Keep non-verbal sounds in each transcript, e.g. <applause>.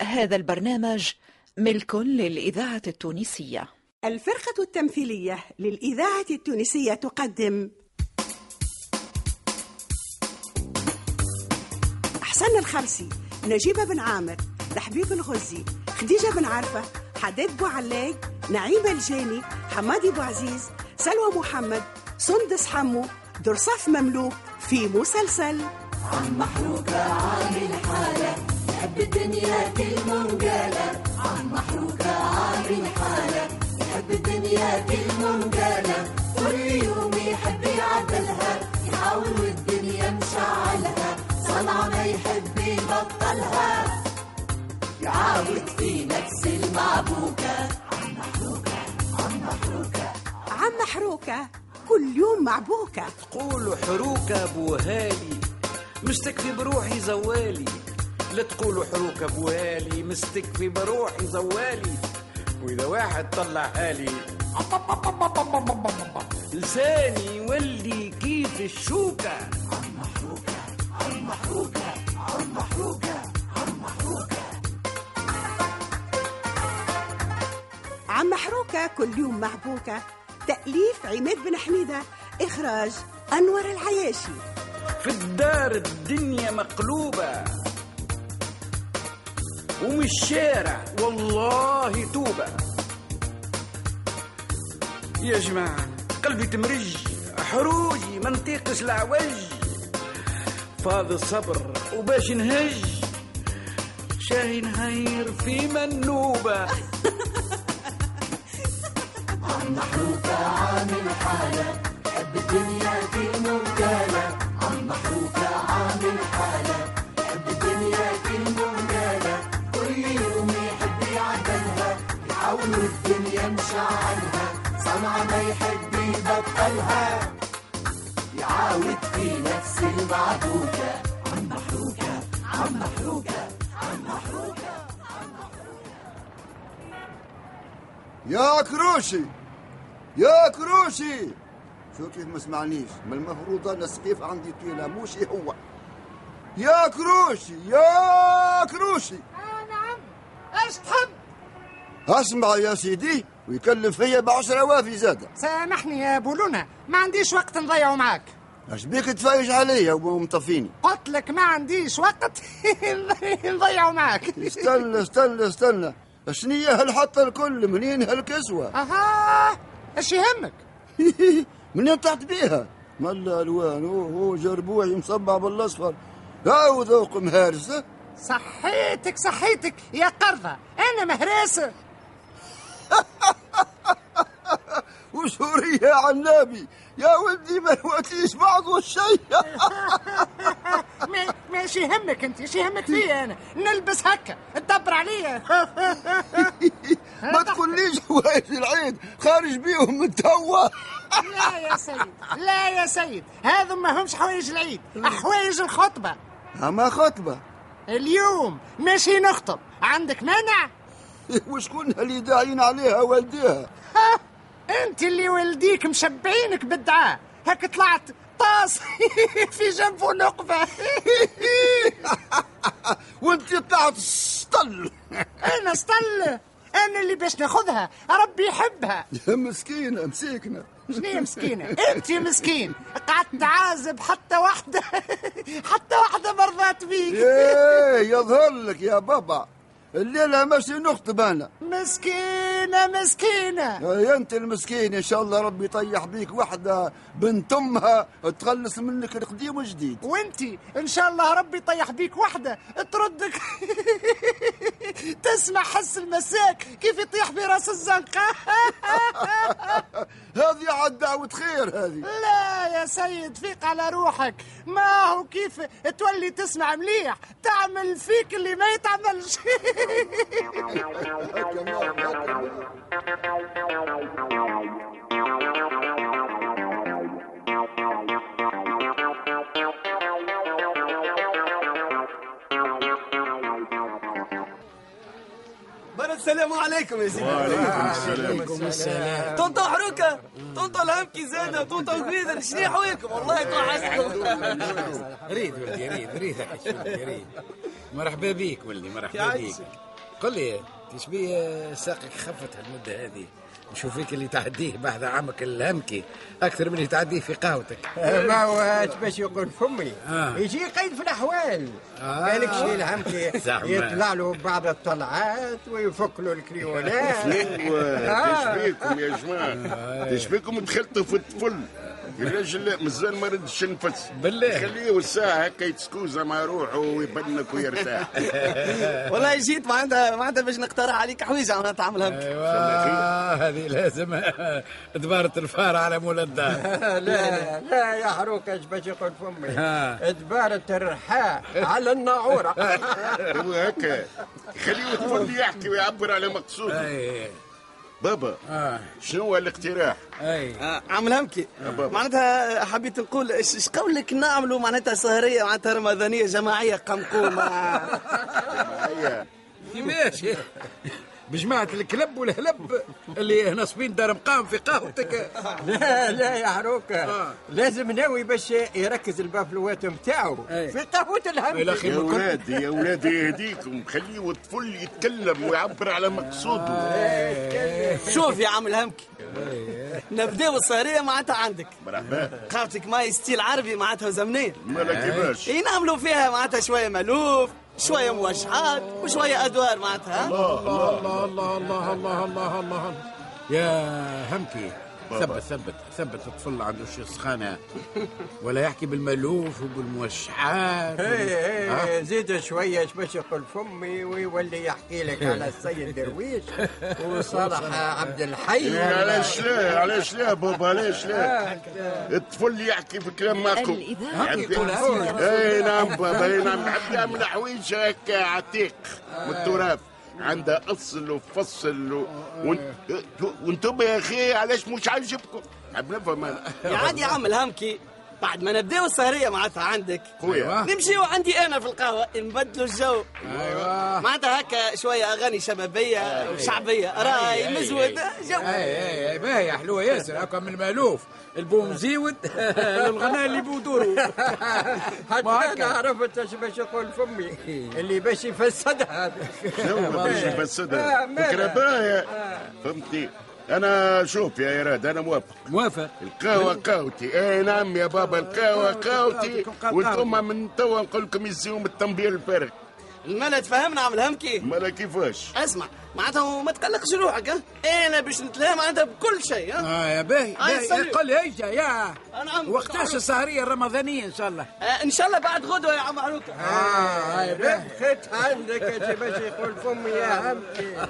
هذا البرنامج ملك للإذاعة التونسية. الفرقة التمثيلية للإذاعة التونسية تقدم. حسن الخرسي نجيب بن عامر لحبيب الغزي خديجة بن عرفة حداد بوعلاق نعيمة الجاني حمادي بوعزيز سلوى محمد سندس حمو درصاف مملوك في مسلسل. عم محروقة عامل حالة يحب الدنيا كلمة وقالة عم محروقة عامل حالة. يحب الدنيا كلمة وقالة كل يوم يحب يعدلها. يحاول والدنيا مشعلها. صنعة ما يحب يبطلها. يعاود في نفس المعبوكة. عم محروقة عم محروقة. عم محروكة كل يوم معبوكة. تقولوا حروكة بوهالي مستكفي بروحي زوالي. لا تقولوا حروكة بوهالي مستكفي بروحي زوالي. وإذا واحد طلع هالي لساني يولي كيف الشوكة. عم محروكة كل يوم معبوكة تأليف عماد بن حميدة إخراج أنور العياشي. في الدار الدنيا مقلوبة. ومش شارع والله توبة. يا جماعة قلبي تمرج. حروجي ما العوج فاض الصبر وباش نهج. شاهي نهير في منوبة. <laughs> عم محروقة عامل حالة. يحب الدنيا كلمة وقالة عم محروقة عامل حالة. والدنيا مشعلها صنعة ما يحب يبطلها يعاود في نفس المعبوكة عم محروقة عم محروقة عم محروقة يا كروشي! يا كروشي! شو كيف ما سمعنيش؟ ما المفروض أنا السقيف عندي طويله مش هو. يا كروشي! يا كروشي! نعم. إيش تحب؟ أسمع يا سيدي ويكلف فيا بعشرة وافي زادة. سامحني يا بولونا ما عنديش وقت نضيعه معاك. أش بيك تفايش عليا ومطفيني قلت لك ما عنديش وقت <laughs> نضيعه معك استنى استنى استنى. شنية هالحطة الكل؟ منين هالكسوة؟ أها إيش يهمك؟ <laughs> منين طحت بيها؟ ملا ألوان هو جربوعي مصبع بالأصفر. هاو ذوق مهارسة. صحيتك صحيتك يا قرضة. أنا مهراسة <laughs> وشورية يا عنابي يا ولدي ما نواتيش بعض والشيء <laughs> ما ماشي يهمك أنت إيش يهمك فيا أنا. نلبس هكا. تدبر عليا. <laughs> ما تقوليش هوايش العيد خارج بيهم من توا. لا يا سيد لا يا سيد. هذا ما همش حوايج العيد حوايج الخطبة. أما خطبة. اليوم ماشي نخطب. عندك مانع؟ <laughs> وشكون اللي داعين عليها والديها؟ ها؟ انت اللي والديك مشبعينك بالدعاء. هك طلعت طاس <laughs> في جنبه نقبة <laughs> وانت طلعت سطل. أنا استل أنا اللي باش ناخذها. ربي يحبها. يا مسكينة. مسيكنة شنو مسكينة؟ انت مسكين. قعدت تعازب حتى واحدة. حتى واحدة مرضات بيك. إيه يظهر لك يا بابا. الليلة ماشي نخطب أنا. مسكينة مسكينة. يا أنت المسكين إن شاء الله ربي يطيح بيك وحدة بنت أمها تخلص منك القديم والجديد. وأنتي إن شاء الله ربي يطيح بيك وحدة تردك. <laughs> تسمع حس المساك كيف يطيح براس الزنقة؟ <laughs> هذه عاد دعوة خير هذه. لا يا سيد فيق على روحك. ما هو كيف تولي تسمع مليح؟ تعمل فيك اللي ما يتعملش. <laughs> <laughs> مرة السلام عليكم يا سيدي. وعليكم السلام. طنطا حروكة طنطا الهمكي زانة طنطا قبيدر شنو حويكم والله توحشتكم ريد ولدي ريد ريد. ريد. مرحبا بيك ولدي مرحبا. بيك. قل لي تشبيه ساقك خفت هالمدة هذه؟ نشوف فيك اللي تعديه بعد عامك الهمكي. أكثر من اللي تعديه في قهوتك. <laughs> ما هو اش باش يقول فمي آه. يجي قيد في الأحوال. آه. بالك شي الهمكي. يطلع له بعض الطلعات ويفك له الكريونات <laughs> ايوا تشبيكم يا جماعة. تشبيكم دخلتوا في الطفل. الراجل مازال ما ردش نفس بالله. خليه والساعة هكا يتسكوزا مع روحه ويبنك ويرتاح. <laughs> والله جيت معناتها معناتها باش نقترح عليك حويجة معناتها تعملها. بك. أيوا هذه لازم <laughs> دبارة الفار على مول الدار. <laughs> لا لا يا حروك اش باش يقول فمي. دبارة الرحاء على الناعورة. هو هكا. خليه يحكي ويعبر على مقصوده. بابا. آه. شنو الاقتراح؟ أي. آه، عامل همكي بابا. معناتها حبيت نقول إيش إيش قولك نعملوا معناتها سهرية معناتها رمضانية جماعية قمقومه <laughs> هيا ماشي. بجماعة الكلب والهلب اللي ناصبين دار مقام في قهوتك لا لا يا حروك. آه. لازم ناوي باش يركز البافلوات نتاعو. في قهوة الهم يا ولادي يا ولادي يهديكم. خليه الطفل يتكلم ويعبر على مقصوده. شوف يا عم الهمكي نبداو السهريه معناتها عندك. مرحبا. قهوتك ماي ستيل عربي معناتها زمنية. مالا كيفاش أي نعملوا فيها معناتها شوية ملوف شوية موشحات وشوية أدوار معناتها ها؟ الله الله الله الله الله الله الله يا همكي ثبت ثبت ثبت الطفل عنده شي سخانة ولا يحكي بالملوف وبالموشحات. إيه ها؟ إيه زيد شوية اش باش يقول فمي ويولي يحكي لك على السيد درويش. <laughs> وصالح عبد الحي. علاش لا علاش لا بابا؟ علاش لا الطفل يحكي في كلام معكم اي نعم بابا اي نعم. نحب نعمل حويج هكا عتيق من التراث عندها أصل وفصل و... وانت- وإنتم يا أخي علاش مش عاجبكم نحب نفهم أنا يا عادي يا عم الهمكي. بعد ما نبداو السهريه معناتها عندك. خويا. نمشيو عندي أنا في القهوة نبدلوا الجو. أيوه. معناتها هكا شوية أغاني شبابية وشعبية. راي مزود. جو. أي أي أي. باهي حلوة ياسر هكا من المألوف. البوم زيود. <laughs> للغناء اللي بودورو <laughs> حتى. أنا عرفت اش باش يقول فمي. اللي باش يفسدها. <laughs> شنو باش آه، يفسدها ماذا؟ فكره باهيه فهمتي؟ أنا شوف يا إيراد أنا موافق. موافق. القهوة قهوتي. اي نعم يا بابا القهوة قهوتي. قهوتكم قهوة. وأنتم من توا نقول لكم يزيهم التنبيه الفارغ. الملا تفهمنا عم الهمكي مالا كيفاش؟ اسمع معناتها ما تقلقش روحك ها؟ أنا باش نتلهى معناتها بكل شيء ها؟ آه يا باهي آه،. قل لي إيش يا. نعم. وقتاش السهرية الرمضانية إن شاء الله؟ آه، إن شاء الله بعد غدوة يا عم عروكه آه يا باهي. خيت عندك اش باش يقول فمي يا همتي <laughs>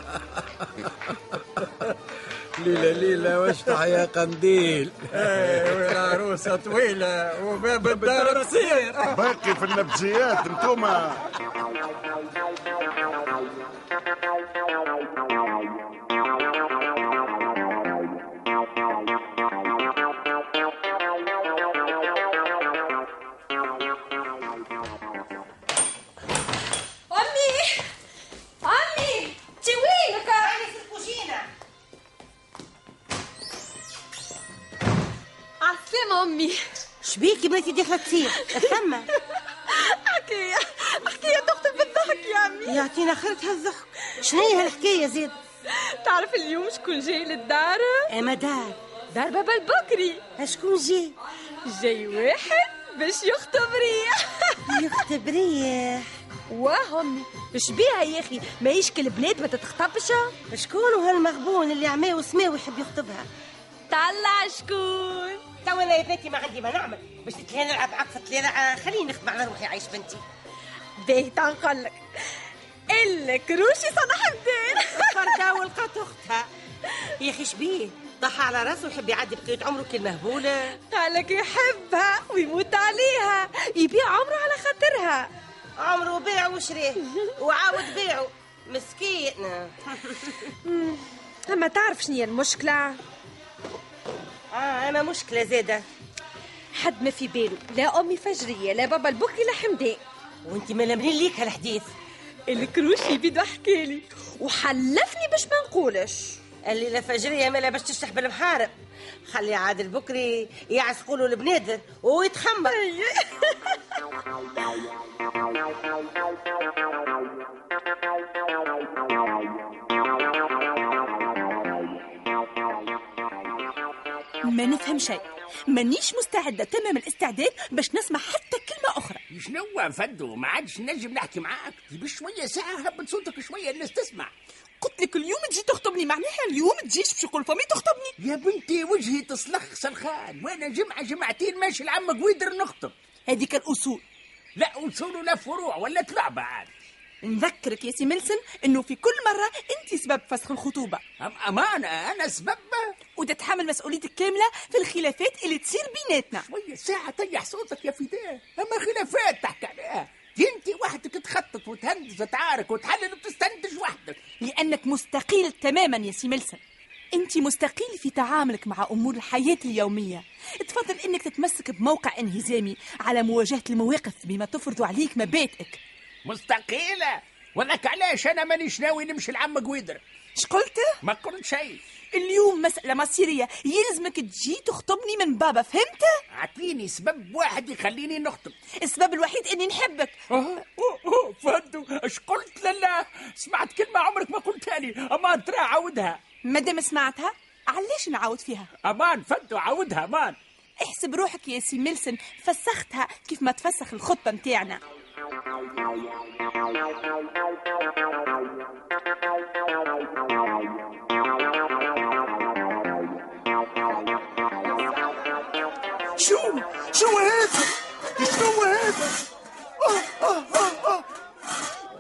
ليلة ليلة واشطح يا قنديل. إيه، والعروسة طويلة وباب الدار قصير باقي في النفسيات انتوما. <laughs> بنتي داخله تصير ثم حكاية حكاية تقتل بالضحك يا أمي يعطينا خيرة هالضحك. شنو هي هالحكاية زيد؟ تعرف اليوم شكون جاي للدار؟ اما دار. دار بابا البكري. شكون جي جاي واحد باش يخطب ريح. يخطب ريح. واه أمي اش بيها يا أخي. ما يشكل بنات ما تتخطبش. شكون هالمغبون اللي عماه وسماه ويحب يخطبها؟ طلع شكون؟ توا أنا يا بنتي ما عندي ما نعمل باش تتلاقى نلعب عقفة ليلة خليني نخدم على روحي عايش بنتي. باهي تنقلك إلا كروشي صلاح الدين. فردا ولقات أختها. يا أخي شبيه ضحى على راسه ويحب يعدي بقية عمره كالمهبولة قالك يحبها ويموت عليها. يبيع عمره على خاطرها. عمره بيع وشريه وعاود بيعه. مسكين أما تعرف شنو هي المشكلة؟ آه اما مشكلة زادة حد ما في باله. لا أمي فجرية لا بابا البكري لا حمدان وانت ملامرين ليك هالحديث. الكروشي بده حكالي وحلفني باش ما نقولش. الليلة فجرية مالا باش تشتح بالمحارب. خلي عاد البكري يعسقوا له البنادر ويتخمر. <laughs> ما نفهم شيء. مانيش مستعدة تمام الاستعداد باش نسمع حتى كلمة أخرى. شنو فدو ما عادش نجم نحكي معاك. بشويه ساعة؟ هبط صوتك شوية الناس تسمع. قلت لك اليوم تجي تخطبني معناها اليوم تجيش باش يقول فمي تخطبني. يا بنتي وجهي تصلخ سلخان. وأنا جمعة جمعتين ماشي لعم قويدر نخطب. هذيك الأصول. لا أصول ولا فروع ولا لعبه عاد. نذكرك يا سي ميلسون إنه في كل مرة انت سبب فسخ الخطوبة. أم أمانة؟ أنا سبب؟ وتتحمل مسؤوليتك كاملة في الخلافات اللي تصير بيناتنا. شوية ساعة طيح صوتك يا فداء. أما خلافات تحكي عليها. انت وحدك تخطط وتهندس وتعارك وتحلل وتستنتج وحدك. لأنك مستقيل تماما يا سي ميلسون. انت مستقيل في تعاملك مع أمور الحياة اليومية. تفضل إنك تتمسك بموقع انهزامي على مواجهة المواقف بما تفرض عليك مبادئك. مستقيلة. ولك علاش أنا مانيش ناوي نمشي لعم قويدر. اش قلت ما قلت شيء. اليوم مسألة مصيرية. يلزمك تجي تخطبني من بابا فهمت؟ أعطيني سبب واحد يخليني نخطب. السبب الوحيد إني نحبك. أوه أوه فهمتوا اش قلت لا سمعت كلمة عمرك ما قلتها لي. أمان ترى عاودها. مادام سمعتها؟ علاش نعاود فيها؟ أمان فهمتوا عاودها أمان. احسب روحك يا سي ميلسون. فسختها كيف ما تفسخ الخطبه متاعنا شو هذا شنو هذا آه آه آه آه.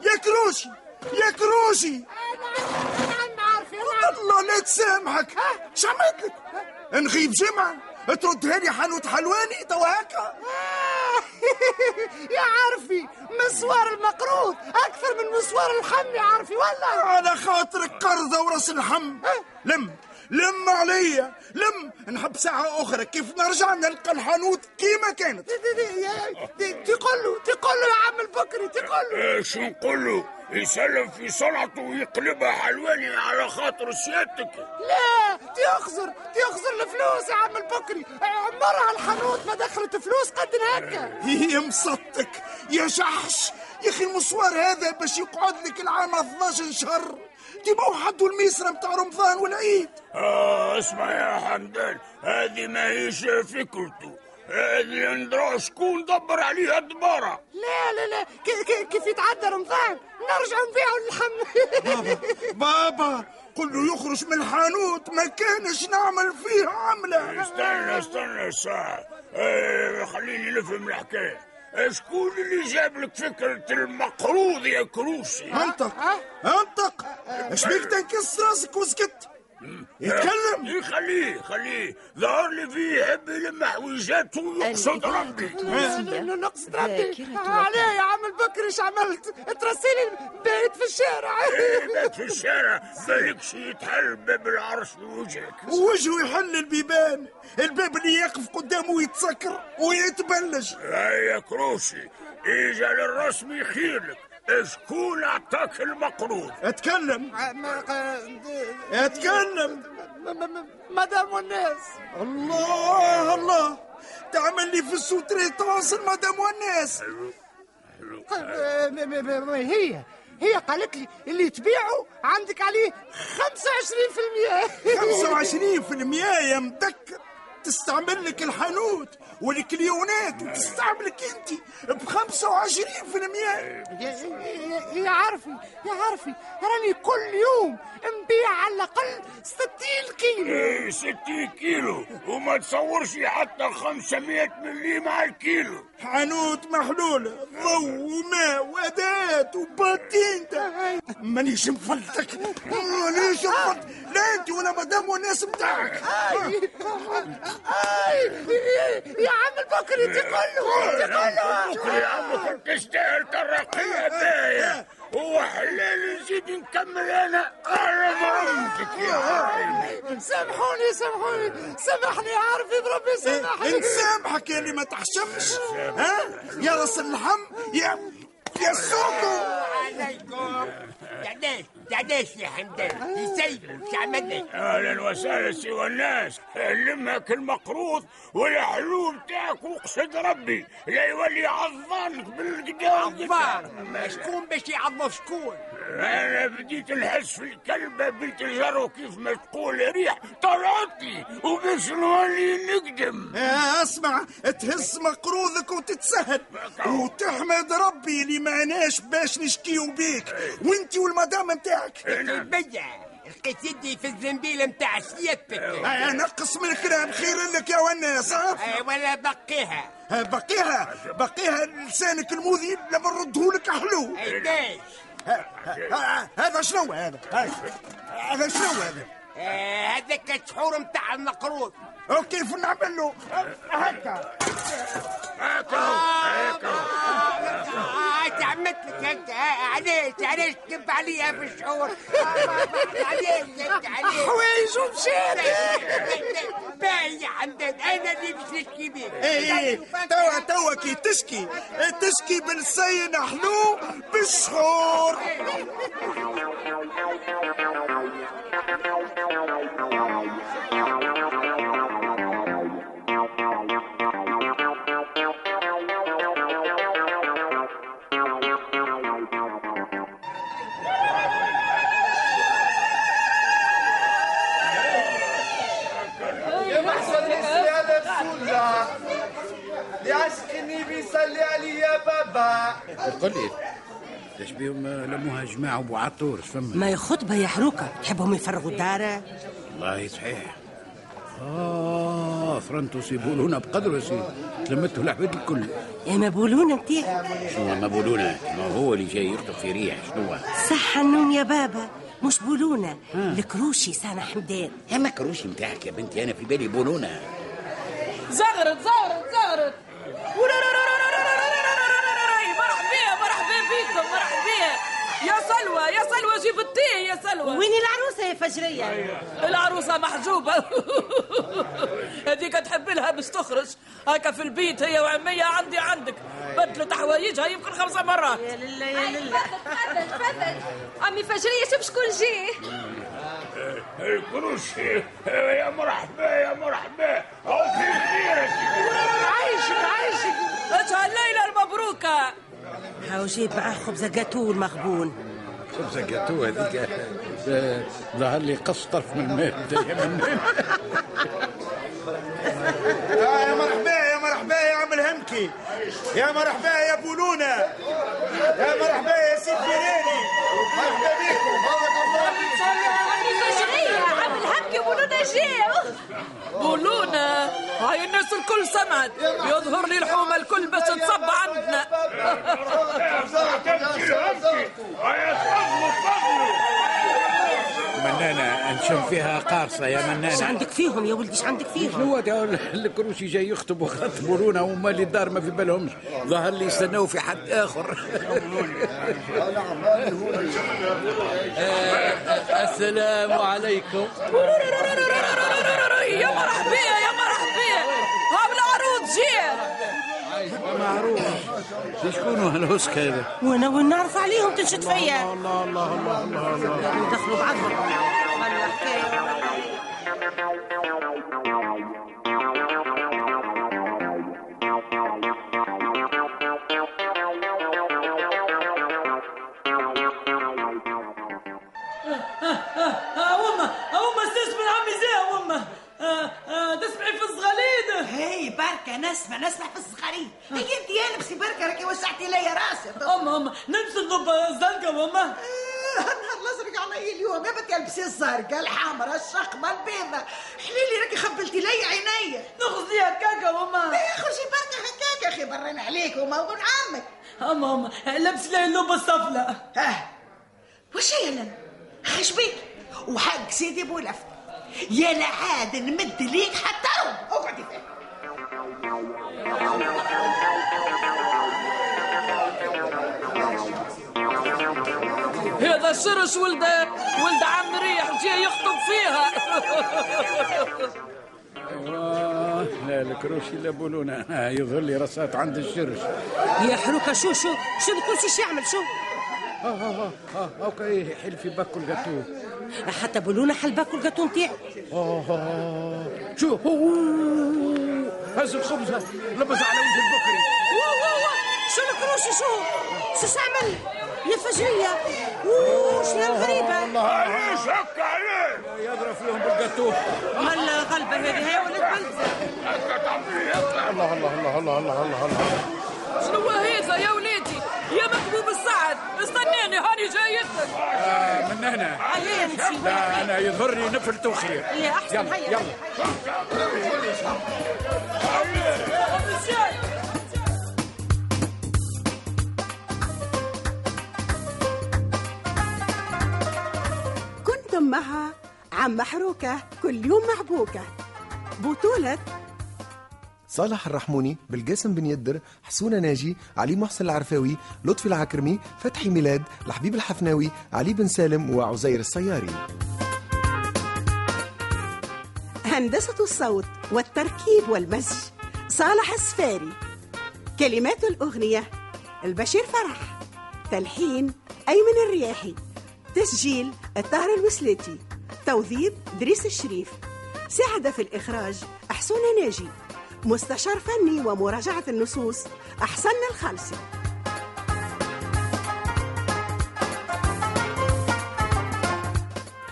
يا كروشي يا كروشي. الله لا تسامحك. شو عملت لك؟ نغيب جمعة تردها لي حانوت حلواني؟ توا هكا. <laughs> يا عارفي مسوار المقروض. أكثر من مسوار الحم يا عارفي والله. على خاطرك قرضة ورأس الحم. لم لم عليا. لم. نحب ساعة أخرى. كيف نرجع نلقى الحانوت كيما كانت. تقول له تقول له يا عم البكري تقول له إيش نقول له يسلم في صنعته ويقلبها حلواني على خاطر سيادتك. لا تيخزر تيخزر الفلوس يا عم البكري. عمرها الحانوت ما دخلت فلوس قد هكا <laughs> يا مصدق يا شحش يا أخي المسوار هذا باش يقعد لك العام 12 شهر. دي موحد الميسرة متاع رمضان والعيد. آه اسمع يا حمدان هذه ما هيش فكرته هذه ندرى شكون دبر عليها دبارة؟ لا لا لا كي- كي- كيف يتعدى رمضان؟ نرجع نبيعوا اللحم. <laughs> بابا. قل له يخرج من الحانوت ما كانش نعمل فيه عملة. استنى استنى ساعة. آه خليني نفهم الحكاية. شكون اللي جاب لك فكرة المقروض يا كروسي؟ انطق انطق اش بيك تنكس راسك وسكت يتكلم. يخليه خليه ظهر لي فيه يحب يلم حويجاته ويقصد ربي. نقصد ربي. عليه يا عم البكري إيش عملت؟ ترسيني <laughs> بيت في الشارع. إيه بات في الشارع. بالكش يتحل باب العرش بوجهك. وجهه يحل البيبان. الباب اللي يقف قدامه يتسكر ويتبلج. هيا كروسي إجا للرسمي خيرلك شكون اعطاك المقروض أتكلم. أتكلم. مدام والناس الله الله. تعمل لي في السوتريتونس المدام والناس هي هي قالت لي اللي تبيعه عندك عليه 25% 25% يا مذكر تستعمل لك الحانوت والكليونات وتستعملك انت ب 25% يا, يا, يا عارفي يا عارفي راني كل يوم نبيع على الأقل 60 كيلو. إيه 60 كيلو. وما تصورش حتى 500 ملي مع الكيلو. حانوت محلولة ضوء وماء وأداة وباتينتا مانيش مفلتك. ولا مدام والناس متاعك. آي. آي. يا عم البكري تقول له تقول له بكري يا عم تستاهل ترقية باية هو حلال نزيد نكمل أنا أنا مرمتك يا عيني. سامحوني سامحوني. سامحني عارفي بربي سامحني. نسامحك يا اللي ما تحشمش. ها؟ يا رأس اللحم يا يا سوقو عليكم. علاش علاش يا حمدان يسيبوا شو عملنا أهلا وسهلا سوى الناس. لمك المقروض والحلول تاعك وقصد ربي. لا يولي عضانك بالقدام. عضان شكون باش يعضو شكون؟ أنا بديت نحس في الكلبة بنت الجرو كيف ما تقول. ريح طلعت لي وباش نولي نقدم. أسمع تهز مقروضك وتتسهل. وتحمد ربي اللي معناش باش نشكيو بيك. وانت والمدام نتاعك بيا لقيت يدي في الزنبيل نتاع سيادتك آه، نقص من الكلام خير لك يا وناس ها؟ آه، ولا بقيها. آه، بقيها بقيها لسانك المذيب لما نردهولك حلو علاش آه، هذا شنو هذا؟ هذا شنو هذا؟ هذاك الشحور نتاع المقروض. وكيف نعمل له. هكا. آه، تعمدت لك انت علاش علاش تكب عليا في الشعور علاش أنت علاش حوايج ومشات باهي يا حمدان أنا اللي باش نشكي بيك إيه توا توا كي تشكي تشكي بالسين حلو بالشهور السيادة السلة لعشقني بيصلي علي يا بابا. قل لي ليش بيهم لموها جماعة أبو عطور؟ فما ما خطبة يا حروكة. تحبهم يفرغوا الدار والله صحيح. آه فرنتو سيبولونا بقدر سي تلمتوا العباد الكل. يا ما بولونا نتاعك شنو ما بولونا ما هو اللي جاي يخطب في ريح شنو صح النون يا بابا مش بولونا الكروشي سامة حمدان يا ما كروشي نتاعك يا بنتي أنا في بالي بولونا زغرت زغرت زغرت يا سلوى يا سلوى جيب التيه يا سلوى. وين العروسة يا فجرية؟ العروسة محجوبة. <laughs> هذيك تحب لها باش تخرج. هكا في البيت هي وعمية عندي عندك. بدلت حوايجها يمكن خمسة مرات. يا لله يا لله. تفضل تفضل عمي فجرية شوف شكون جه الكروشي يا مرحبا يا مرحبا. أو في خير. عايشك عايشك. اجها الليلة المبروكة هاو جيب معاه خبزة جاتو المغبون خبزة جاتو هذيك آه، ظهر لي قص طرف من الماء. <laughs> يا منان آه، يا مرحبا يا مرحبا يا عم الهمكي. يا مرحبا يا بولونا. يا مرحبا يا سيد فيراني مرحبا بكم بولونا جه بولونا هاي الناس الكل سمعت. يظهر لي الحومة الكل باش تصب عندنا. <laughs> منانة نشم فيها قارصة يا منانة إيش عندك فيهم يا ولدي إيش عندك فيهم شنو هذا الكروشي جاي يخطب وخطبونا وما اللي الدار ما في بالهمش ظهر لي يستناو في حد اخر السلام عليكم يا مرحبا يا مرحبا شكون هالهسك هذا وأنا وين نعرف عليهم تنشد فيا. الله الله الله الله الله يدخلوا بعضهم. نسمع نسمع في الصغارين هي انت يا لبسي بركة راكي وسعتي لي راسي. أما أما نمشي نضب الزنقة وما النهار الأزرق علي اليوم. يا بنتي البسي الزرقاء الحمراء الشقمة البيضة. حليلي راكي خبلتي لي عينيا نخزي هكاكا وما يا خرجي بركة هكاك يا أخي برين عليك وما وابن عمك أما أما لبس لي اللوبة الصفلة آه وش هي لنا خش بيك؟ وحق سيدي بولفت يا لعاد نمد ليك حتى رب اقعدي فيه هذا الشرش ولد ولد عم ريح جاي يخطب فيها. أيوه لا الكروشي لا بولونا. يظهر لي رصات عند الشرش. يا حروكة شو شو شو الكرسي شو يعمل؟ شو؟ آه آه آه أوكي إيه، حل في باكو الجاتو حتى بولونا حل باكو الجاتو نتاعو. آه آه. شو؟ هو هز الخبزة لبس على وجه البكري. شو الكروشي شو؟ شو تعمل يا فجرية. أوه، شنو الغريبة؟ علاش هكا علاش يضرب فيهم بالجاتو مال غلبة هذه هي ولد بلدة الله الله الله الله الله الله الله. شنو هذا يا وليدي؟ يا مكبوب السعد استناني هاني جايتك آه من هنا. لا أنا يظهرني نفلت خير يا أحسن يلا هيا يلا. كنتم مع عم محروكة كل يوم محبوكة. بطولة صالح الرحموني بالقاسم بن يدر حسونة ناجي علي محسن العرفاوي لطفي العكرمي فتحي ميلاد الحبيب الحفناوي علي بن سالم وعزير السياري. هندسة الصوت والتركيب والمزج صالح السفاري. كلمات الأغنية البشير فرح. تلحين أيمن الرياحي. تسجيل الطاهر الوسلاتي توظيف دريس الشريف. ساعد في الإخراج أحسون ناجي. مستشار فني ومراجعة النصوص أحسن الخالصي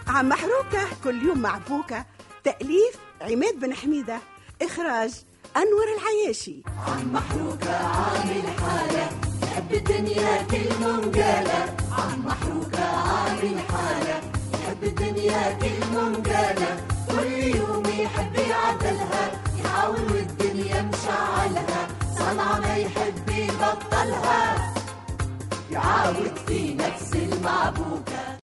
عم محروكة كل يوم مع بوكة تأليف عماد بن حميدة. إخراج أنور العياشي. عم محروكة عامل حالة. يحب الدنيا كل منقالة عم محروكة عامل حالة. يحب الدنيا كل منقالة كل يوم يحب يعدلها. يحاول والدنيا مشعلها صنعة ما يحب يبطلها يعاود في نفس المعبوكة